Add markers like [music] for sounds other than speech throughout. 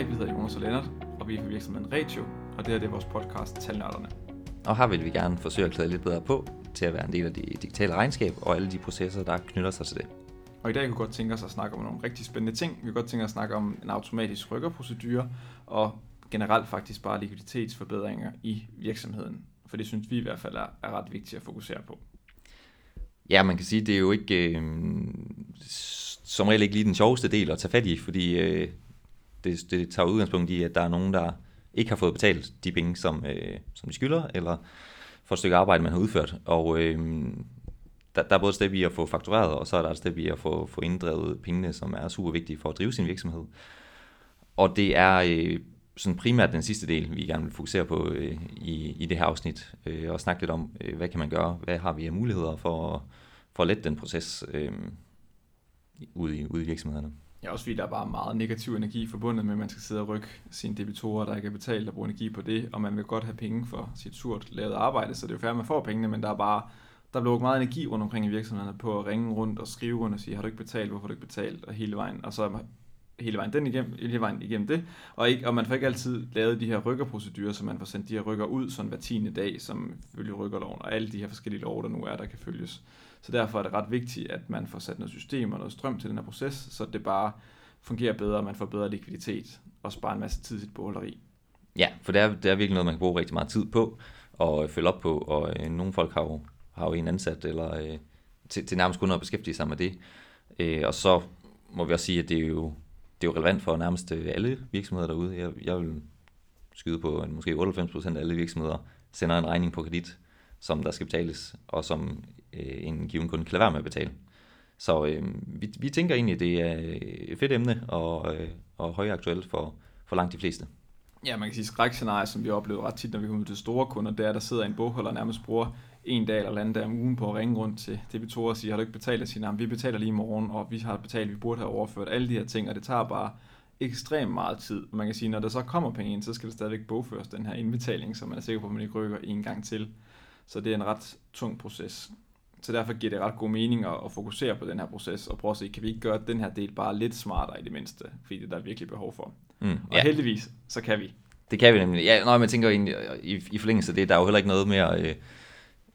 Hej, vi hedder Jonas og Lennart, og vi er fra virksomheden Ratio, og det her det er vores podcast Talnørderne. Og her vil vi gerne forsøge at klæde lidt bedre på til at være en del af det digitale regnskab og alle de processer, der knytter sig til det. Og i dag kunne godt tænke os at snakke om nogle rigtig spændende ting. Vi kunne godt tænke os at snakke om en automatisk rykkerprocedure og generelt faktisk bare likviditetsforbedringer i virksomheden. For det synes vi i hvert fald er, er ret vigtigt at fokusere på. Ja, man kan sige, det er jo ikke øh, som regel ikke lige den sjoveste del at tage fat i, fordi øh, det, det tager udgangspunkt i, at der er nogen, der ikke har fået betalt de penge, som, øh, som de skylder, eller for et stykke arbejde, man har udført. Og øh, der, der er både et step i at få faktureret, og så er der et step i at få, få inddrevet pengene, som er super vigtige for at drive sin virksomhed. Og det er øh, sådan primært den sidste del, vi gerne vil fokusere på øh, i, i det her afsnit, øh, og snakke lidt om, øh, hvad kan man gøre, hvad har vi af muligheder for, for at lette den proces øh, ude, i, ude i virksomhederne. Ja, også fordi der er bare meget negativ energi forbundet med, at man skal sidde og rykke sine debitorer, der ikke er betalt, og bruge energi på det, og man vil godt have penge for sit surt lavet arbejde, så det er jo fair, at man får pengene, men der er bare der bliver meget energi rundt omkring i virksomhederne på at ringe rundt og skrive rundt og sige, har du ikke betalt, hvorfor har du ikke betalt, og hele vejen, og så hele vejen den igennem, hele vejen igennem det, og, ikke, og man får ikke altid lavet de her rykkerprocedurer, så man får sendt de her rykker ud sådan hver tiende dag, som følger rykkerloven, og alle de her forskellige lov, der nu er, der kan følges. Så derfor er det ret vigtigt, at man får sat noget system og noget strøm til den her proces, så det bare fungerer bedre, og man får bedre likviditet, og sparer en masse tid i sit bogholderi. Ja, for det er, det er virkelig noget, man kan bruge rigtig meget tid på, og øh, følge op på, og øh, nogle folk har jo, har jo en ansat, eller øh, til, til nærmest kun at beskæftige sig med det. Øh, og så må vi også sige, at det er jo, det er jo relevant for nærmest øh, alle virksomheder derude. Jeg, jeg vil skyde på, at måske 98% af alle virksomheder sender en regning på kredit, som der skal betales, og som øh, en given kunde kan lade være med at betale. Så øh, vi, vi tænker egentlig, at det er øh, et fedt emne og, øh, og højaktuelt for, for langt de fleste. Ja, man kan sige skrækscenarie, som vi oplever ret tit, når vi kommer ud til store kunder, det er, at der sidder en bogholder og nærmest bruger en dag eller anden dag om ugen på at ringe rundt til debitorer og sige, har du ikke betalt? Og sige, vi betaler lige i morgen, og vi har betalt, vi burde have overført alle de her ting, og det tager bare ekstremt meget tid. Man kan sige, når der så kommer penge ind, så skal det stadigvæk bogføres den her indbetaling, så man er sikker på, at man ikke rykker en gang til. Så det er en ret tung proces. Så derfor giver det ret god mening at, at fokusere på den her proces, og prøve at se, kan vi ikke gøre den her del bare lidt smartere i det mindste, fordi det der er virkelig behov for. Mm, og ja. heldigvis, så kan vi. Det kan vi nemlig. Ja, når man tænker egentlig, i, i forlængelse af det, der er jo heller ikke noget mere øh,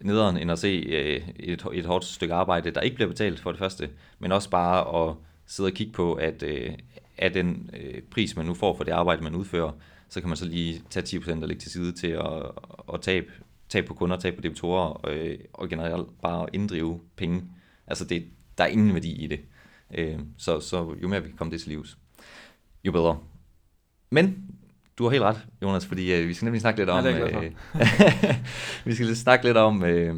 nederen, end at se øh, et, et hårdt stykke arbejde, der ikke bliver betalt for det første, men også bare at sidde og kigge på, at øh, af den øh, pris, man nu får for det arbejde, man udfører, så kan man så lige tage 10% og lægge til side til at, at tabe tab på kunder, tabe på debitorer, og, øh, og generelt bare inddrive penge. Altså det, der er ingen værdi i det. Øh, så, så jo mere vi kan komme det til livs, jo bedre. Men du har helt ret, Jonas, fordi øh, vi skal nemlig snakke lidt om... Øh, [laughs] vi skal lidt snakke lidt om, øh,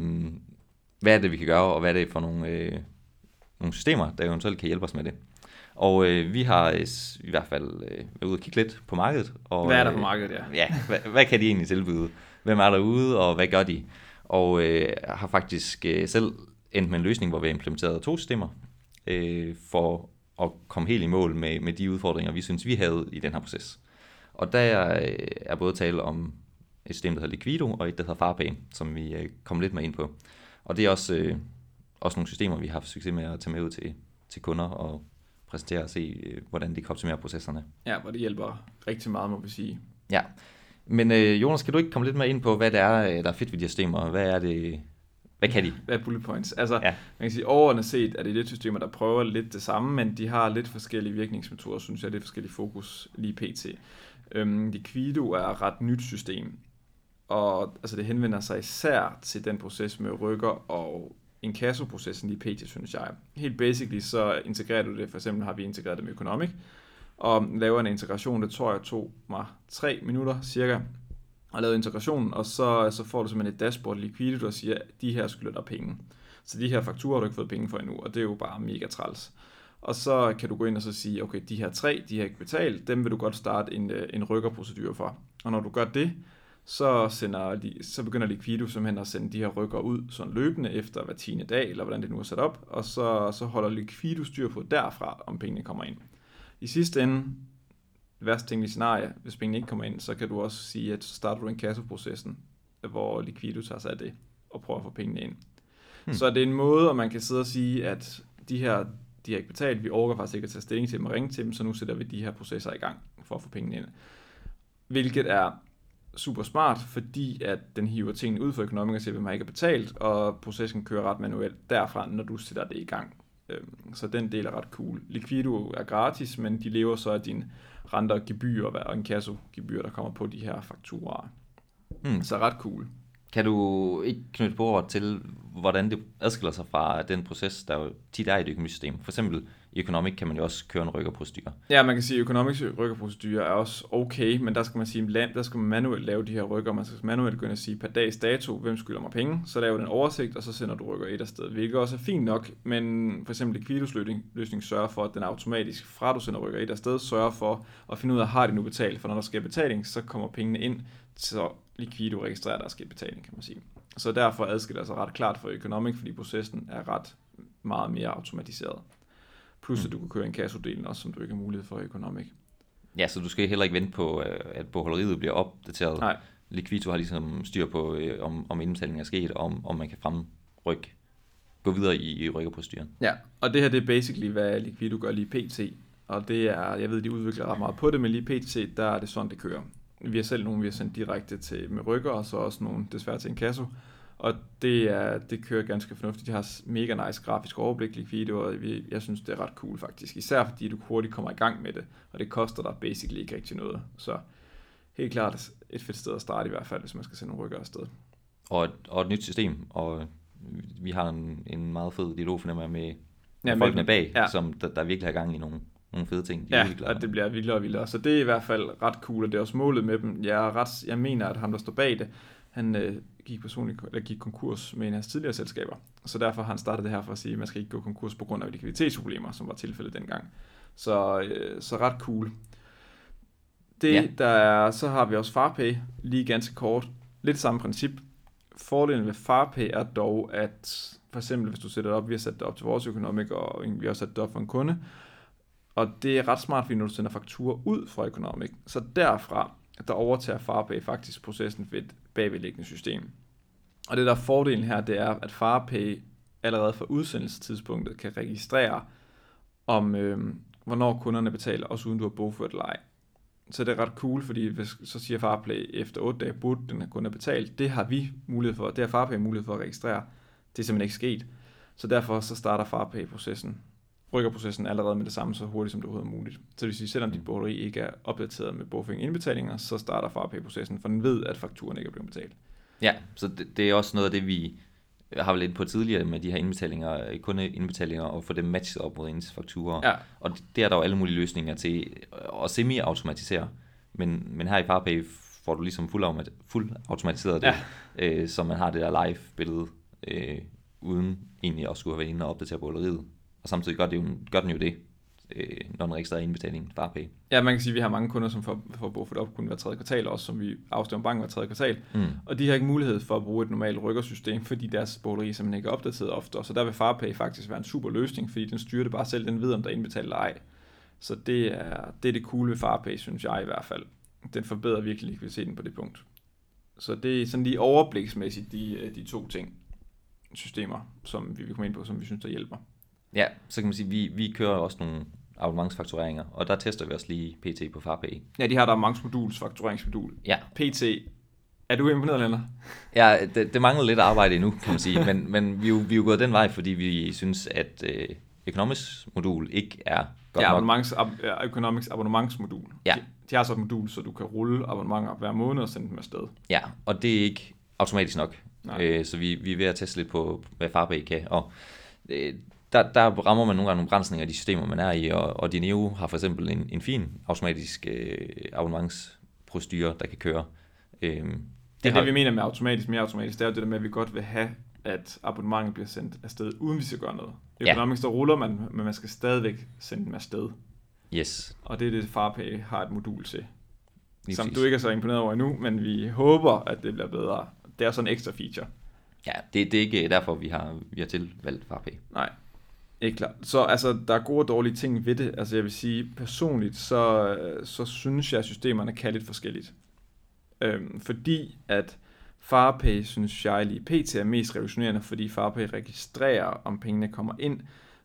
hvad er det, vi kan gøre, og hvad er det for nogle, øh, nogle systemer, der eventuelt kan hjælpe os med det. Og øh, vi har øh, i hvert fald øh, været ude og kigge lidt på markedet. Og, hvad er der på markedet, ja? ja, hvad, hvad kan de egentlig tilbyde? hvem er derude, og hvad gør de? Og øh, har faktisk øh, selv endt med en løsning, hvor vi har implementeret to systemer, øh, for at komme helt i mål med, med de udfordringer, vi synes, vi havde i den her proces. Og der er, er både tale om et system, der hedder Liquido, og et, der hedder Farpay, som vi øh, kommer lidt mere ind på. Og det er også, øh, også nogle systemer, vi har haft succes med at tage med ud til, til kunder og præsentere og se, øh, hvordan de kan optimere processerne. Ja, hvor det hjælper rigtig meget, må vi sige. Ja, men øh, Jonas, kan du ikke komme lidt mere ind på, hvad det er, øh, der er fedt ved de her systemer? Hvad er det, hvad kan de? Hvad er bullet points? Altså, ja. man kan sige, overordnet set er det lidt systemer, der prøver lidt det samme, men de har lidt forskellige virkningsmetoder, synes jeg, lidt forskellige fokus lige pt. Øhm, Liquido er et ret nyt system, og altså, det henvender sig især til den proces med rykker og inkassoprocessen lige pt, synes jeg. Helt basically så integrerer du det, for eksempel har vi integreret det med Economic, og laver en integration. Det tror jeg tog mig tre minutter cirka at lave integrationen, og så, så får du simpelthen et dashboard Liquidity, der siger, at de her skylder dig penge. Så de her fakturer har du ikke fået penge for endnu, og det er jo bare mega træls. Og så kan du gå ind og så sige, okay, de her tre, de har ikke betalt, dem vil du godt starte en, øh, en rykkerprocedure for. Og når du gør det, så, sender, så begynder Liquido simpelthen at sende de her rykker ud sådan løbende efter hver tiende dag, eller hvordan det nu er sat op, og så, så holder Liquido styr på derfra, om pengene kommer ind. I sidste ende, værste tænkelige scenarie, hvis pengene ikke kommer ind, så kan du også sige, at så starter du en kasseprocessen, hvor Liquido tager sig af det, og prøver at få pengene ind. Hmm. Så det er en måde, at man kan sidde og sige, at de her, de har ikke betalt, vi overgår faktisk ikke at tage stilling til dem og ringe til dem, så nu sætter vi de her processer i gang for at få pengene ind. Hvilket er super smart, fordi at den hiver tingene ud for økonomien og siger, hvem har ikke betalt, og processen kører ret manuelt derfra, når du sætter det i gang. Øhm, så den del er ret cool. Liquido er gratis, men de lever så af dine renter og gebyrer og en kasse gebyr, der kommer på de her fakturer. Hmm. Så ret cool. Kan du ikke knytte på ord til, hvordan det adskiller sig fra den proces, der jo tit er i det økonomisystem? For eksempel i Economic kan man jo også køre en rykkerprocedure. Ja, man kan sige, at Economics rykkerprocedure er også okay, men der skal man sige, der skal man manuelt lave de her rykker. Man skal manuelt gå ind og sige per dags dato, hvem skylder mig penge. Så laver du en oversigt, og så sender du rykker et afsted, hvilket også er fint nok, men for eksempel Liquidos løsning, sørger for, at den automatisk, fra du sender rykker et afsted, sørger for at finde ud af, har de nu betalt, for når der sker betaling, så kommer pengene ind, så Liquido registrerer, at der er sket betaling, kan man sige. Så derfor adskiller det sig ret klart for Economic, fordi processen er ret meget mere automatiseret. Plus mm. at du kan køre en kassodelen også, som du ikke har mulighed for i Economic. Ja, så du skal heller ikke vente på, øh, at bogholderiet bliver opdateret. Nej. Liquido har ligesom styr på, øh, om, om indbetalingen er sket, og om, om man kan fremrykke, gå videre i, i rykkerproceduren. Ja, og det her det er basically, hvad Liquido gør lige pt. Og det er, jeg ved, de udvikler ret meget på det, men lige pt, der er det sådan, det kører. Vi har selv nogle, vi har sendt direkte til med rykker, og så også nogle desværre til en kasse. Og det, er, det kører ganske fornuftigt. De har mega nice grafisk overblik, video, og jeg synes, det er ret cool faktisk. Især fordi du hurtigt kommer i gang med det, og det koster dig basically ikke rigtig noget. Så helt klart et fedt sted at starte i hvert fald, hvis man skal sende nogle rykker afsted. Og et, og et nyt system, og vi har en, en meget fed dialog fornemmer med, med ja, folkene bag, ja. som der, der virkelig har gang i nogle, nogle fede ting. De ja, og det bliver vildere og vildere. Så det er i hvert fald ret cool, og det er også målet med dem. Jeg, er ret, jeg mener, at ham, der står bag det, han øh, gik, personligt, eller gik konkurs med en af hans tidligere selskaber. Så derfor har han startet det her for at sige, at man skal ikke gå konkurs på grund af likviditetsproblemer, som var tilfældet dengang. Så, øh, så ret cool. Det, ja. der er, så har vi også Farpay, lige ganske kort. Lidt samme princip. Fordelen ved Farpay er dog, at for eksempel hvis du sætter det op, vi har sat det op til vores økonomik, og vi har sat det op for en kunde, og det er ret smart, fordi når du sender fakturer ud fra økonomik, så derfra, der overtager Farpay faktisk processen ved et bagvedliggende system. Og det der er fordelen her, det er, at Farpay allerede fra udsendelsestidspunktet kan registrere, om øh, hvornår kunderne betaler, også uden du har bogført eller ej. Så det er ret cool, fordi hvis, så siger Farpay, efter 8 dage burde den kun kunde betalt. Det har vi mulighed for, det har Farpay mulighed for at registrere. Det er simpelthen ikke sket. Så derfor så starter Farpay-processen, rykkerprocessen allerede med det samme så hurtigt som det overhovedet er muligt. Så det vil sige, selvom dit bogholderi ikke er opdateret med bogføring indbetalinger, så starter Farpay-processen, for den ved, at fakturen ikke er blevet betalt. Ja, så det, det er også noget af det, vi har vel lidt på tidligere med de her indbetalinger, kundeindbetalinger, og få dem matchet op mod ens fakturer. Ja. Og det er der jo alle mulige løsninger til at semi-automatisere. Men, men her i Farpay får du ligesom fuld, fuld automatiseret det, ja. øh, så man har det der live-billede, øh, uden egentlig at skulle have været inde og opdatere bogholderiet. Og samtidig gør, det jo, gør den jo det, øh, når den registrerer indbetaling fra AP. Ja, man kan sige, at vi har mange kunder, som får, får brug for det op kun hver tredje kvartal, også som vi afstemmer banken hver tredje kvartal. Mm. Og de har ikke mulighed for at bruge et normalt rykkersystem, fordi deres bogleri simpelthen ikke er opdateret ofte. Så der vil Farpay faktisk være en super løsning, fordi den styrer det bare selv, den ved, om der er indbetalt eller ej. Så det er, det er det cool ved Farpay, synes jeg i hvert fald. Den forbedrer virkelig likviditeten på det punkt. Så det er sådan lige overbliksmæssigt de, øh, de to ting, systemer, som vi vil komme ind på, som vi synes, der hjælper. Ja, så kan man sige, at vi, vi kører også nogle abonnementsfaktureringer, og der tester vi også lige PT på Farpay. Ja, de har der abonnementsmoduls faktureringsmodul. Ja. PT, er du imponeret, Lennart? Ja, det, det mangler lidt arbejde endnu, kan man sige, men, men vi, er jo, vi er jo gået den vej, fordi vi synes, at øh, Economics modul ikke er godt ja, abonnements, ab, ja, Economics abonnementsmodul. Ja. De, de har så et modul, så du kan rulle abonnementer hver måned og sende dem afsted. Ja, og det er ikke automatisk nok. Øh, så vi, vi er ved at teste lidt på, hvad Farpay kan, og øh, der, der rammer man nogle gange nogle begrænsninger af de systemer, man er i, og, og Dineo har for eksempel en, en fin automatisk øh, abonnementsprocedur, der kan køre. Øhm, det, det er har... det, vi mener med automatisk, mere automatisk, det er jo det der med, at vi godt vil have, at abonnementet bliver sendt afsted, uden vi skal gøre noget. I økonomisk, ja. der ruller man, men man skal stadigvæk sende dem afsted. Yes. Og det er det, Farpay har et modul til. Lige som præcis. du ikke er så imponeret over endnu, men vi håber, at det bliver bedre. Det er sådan en ekstra feature. Ja, det, det er ikke derfor, vi har, vi har tilvalgt Farpay. Nej, ikke klart. Så altså, der er gode og dårlige ting ved det. Altså jeg vil sige, personligt, så, øh, så synes jeg, at systemerne kan lidt forskelligt. Øhm, fordi at Farpay, synes jeg lige pt. er mest revolutionerende, fordi Farpay registrerer, om pengene kommer ind,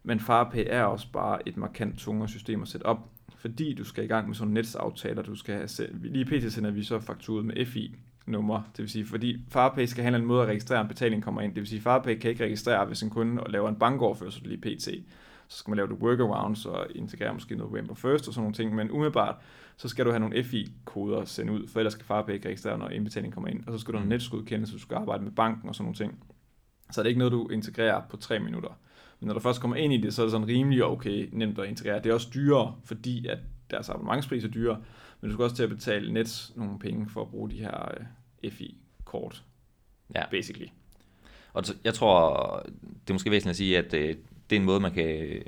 Men FarPay er også bare et markant tungere system at sætte op, fordi du skal i gang med sådan netsaftaler, du skal have. Lige pt. sender vi så fakturet med FI, nummer. Det vil sige, fordi Farpay skal have en måde at registrere, at betaling kommer ind. Det vil sige, Farpay kan ikke registrere, hvis en kunde laver en bankoverførsel lige pt. Så skal man lave det workarounds og integrere måske noget Remember First og sådan nogle ting. Men umiddelbart, så skal du have nogle FI-koder at sende ud, for ellers skal Farpay ikke registrere, når indbetaling kommer ind. Og så skal du have mm. så du skal arbejde med banken og sådan nogle ting. Så er det ikke noget, du integrerer på tre minutter. Men når du først kommer ind i det, så er det sådan rimelig okay nemt at integrere. Det er også dyrere, fordi at deres abonnementspris er dyrere, men du skal også til at betale net nogle penge for at bruge de her øh, FI-kort, ja. basically. Og jeg tror, det er måske væsentligt at sige, at øh, det er en måde, man kan øh,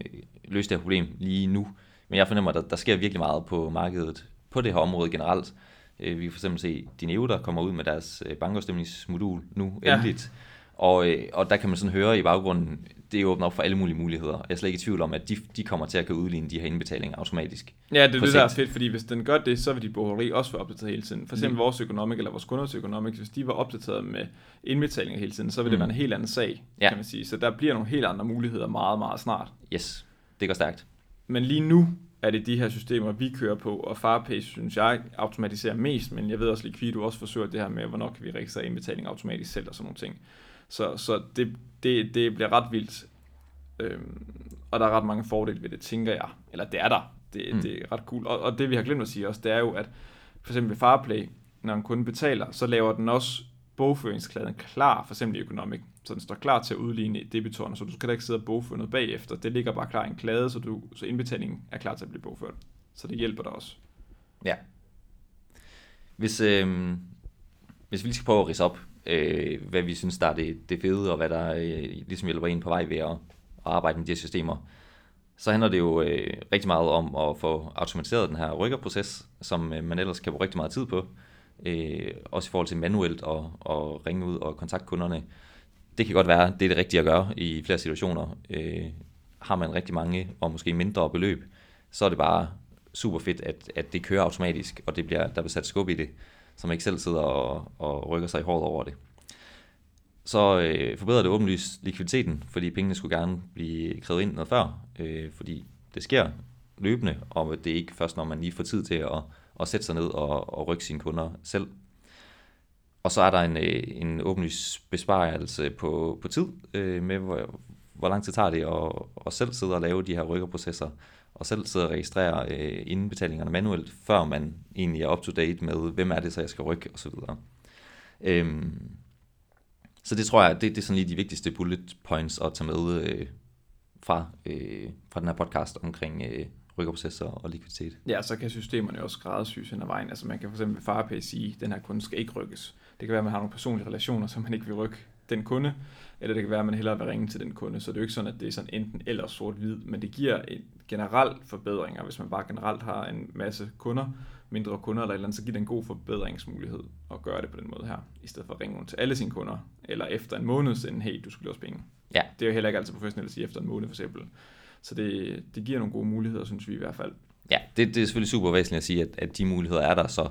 løse det her problem lige nu. Men jeg fornemmer, at der, der sker virkelig meget på markedet på det her område generelt. Vi kan for eksempel se Dineo, der kommer ud med deres bankafstemningsmodul nu ja. endeligt. Og, og der kan man sådan høre i baggrunden det åbner op for alle mulige muligheder. Jeg er slet ikke i tvivl om, at de, de kommer til at kunne udligne de her indbetalinger automatisk. Ja, det er det, der er fedt, fordi hvis den gør det, så vil de boheri også være opdateret hele tiden. For eksempel mm. vores økonomik eller vores kunders økonomik, hvis de var opdateret med indbetalinger hele tiden, så vil det mm. være en helt anden sag, ja. kan man sige. Så der bliver nogle helt andre muligheder meget, meget snart. Yes, det går stærkt. Men lige nu er det de her systemer, vi kører på, og Farpay synes jeg automatiserer mest, men jeg ved også, at Liquido også forsøger det her med, hvornår kan vi registrere indbetaling automatisk selv og sådan nogle ting. Så, så det, det, det bliver ret vildt. Øhm, og der er ret mange fordele ved det, tænker jeg. Eller det er der. Det, mm. det er ret cool. Og, og det vi har glemt at sige også, det er jo, at for eksempel ved Farplay, når en kunde betaler, så laver den også bogføringsklæden klar, for eksempel i Economic, så den står klar til at udligne debitoren, så du skal da ikke sidde og bogføre noget bagefter. Det ligger bare klar i en klade, så, du, så indbetalingen er klar til at blive bogført. Så det hjælper dig også. Ja. Hvis, øh, hvis vi lige skal prøve at rise op, øh, hvad vi synes, der er det, det fede, og hvad der øh, ligesom hjælper en på vej ved at, at arbejde med de her systemer, så handler det jo øh, rigtig meget om at få automatiseret den her rykkerproces, som øh, man ellers kan bruge rigtig meget tid på. Øh, også i forhold til manuelt at, at ringe ud og kontakte kunderne. Det kan godt være, det er det rigtige at gøre i flere situationer. Øh, har man rigtig mange og måske mindre beløb, så er det bare super fedt, at, at det kører automatisk, og det bliver, der bliver sat skub i det så man ikke selv sidder og, og rykker sig i håret over det. Så øh, forbedrer det åbenlyst likviditeten, fordi pengene skulle gerne blive krævet ind noget før, øh, fordi det sker løbende, og det er ikke først, når man lige får tid til at, at sætte sig ned og, og rykke sine kunder selv. Og så er der en, øh, en åbenlys besparelse på, på tid, øh, med hvor, hvor lang tid tager det at, at selv sidde og lave de her rykkerprocesser, og selv sidde og registrere øh, indbetalingerne manuelt, før man egentlig er up to date med, hvem er det så, jeg skal rykke osv. Øhm, så det tror jeg, det, det er sådan lige de vigtigste bullet points at tage med øh, fra, øh, fra den her podcast omkring øh, rykkerprocesser og likviditet. Ja, så kan systemerne også skræddersys hen ad vejen. Altså man kan for eksempel ved FarPay sige, at den her kunde skal ikke rykkes. Det kan være, at man har nogle personlige relationer, som man ikke vil rykke den kunde, eller det kan være, at man hellere vil ringe til den kunde. Så det er jo ikke sådan, at det er sådan enten eller sort-hvid, men det giver en generelt forbedringer. Hvis man bare generelt har en masse kunder, mindre kunder eller et eller andet, så giver det en god forbedringsmulighed at gøre det på den måde her, i stedet for at ringe til alle sine kunder, eller efter en måned sende, hey, du skal også penge. Ja. Det er jo heller ikke altid professionelt at sige efter en måned for eksempel. Så det, det giver nogle gode muligheder, synes vi i hvert fald. Ja, det, det er selvfølgelig super væsentligt at sige, at, at de muligheder er der, så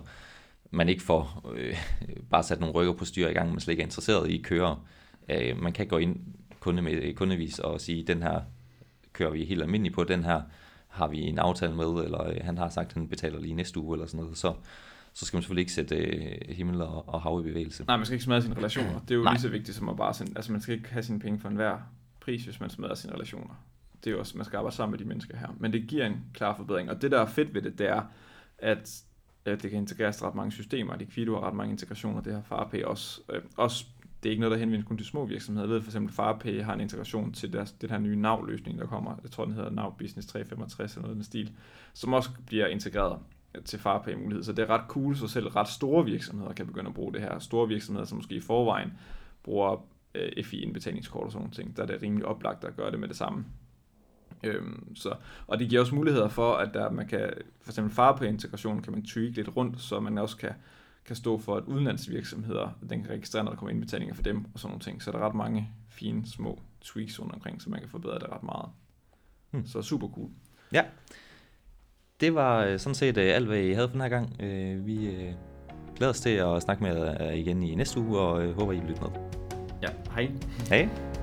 man ikke får øh, bare sat nogle rykker på styr i gang, man slet ikke er interesseret i at køre. Øh, man kan gå ind kunde med, kundevis og sige, den her kører vi helt almindeligt på, den her har vi en aftale med, eller øh, han har sagt, at han betaler lige næste uge, eller sådan noget, så, så skal man selvfølgelig ikke sætte øh, himmel og, og hav i bevægelse. Nej, man skal ikke smadre sine relationer. Det er jo Nej. lige så vigtigt som at bare sende, altså man skal ikke have sine penge for enhver pris, hvis man smadrer sine relationer. Det er jo også, man skal arbejde sammen med de mennesker her. Men det giver en klar forbedring. Og det, der er fedt ved det, det er, at det kan integreres ret mange systemer. Liquido har ret mange integrationer, det har FarPay også. Øh, også det er ikke noget, der henvender kun til små virksomheder. Jeg ved for eksempel, at FarPay har en integration til deres, den her nye NAV-løsning, der kommer. Jeg tror, den hedder NAV Business 365 eller noget den stil, som også bliver integreret til FarPay-mulighed. Så det er ret cool, så selv ret store virksomheder kan begynde at bruge det her. Store virksomheder, som måske i forvejen bruger øh, FI-indbetalingskort og sådan noget, der er det rimelig oplagt at gøre det med det samme. Øhm, så, og det giver også muligheder for, at der, man kan, for eksempel FarPay-integration kan man tweak lidt rundt, så man også kan kan stå for, at udenlandsvirksomheder, den kan registrere, når der kommer indbetalinger for dem og sådan nogle ting. Så der er ret mange fine små tweaks rundt omkring, så man kan forbedre det ret meget. Hmm. Så super cool. Ja. Det var øh, sådan set øh, alt, hvad I havde for den her gang. Øh, vi glæder os til at snakke med jer igen i næste uge, og håber, I vil lytte med. Ja, hej. Hej.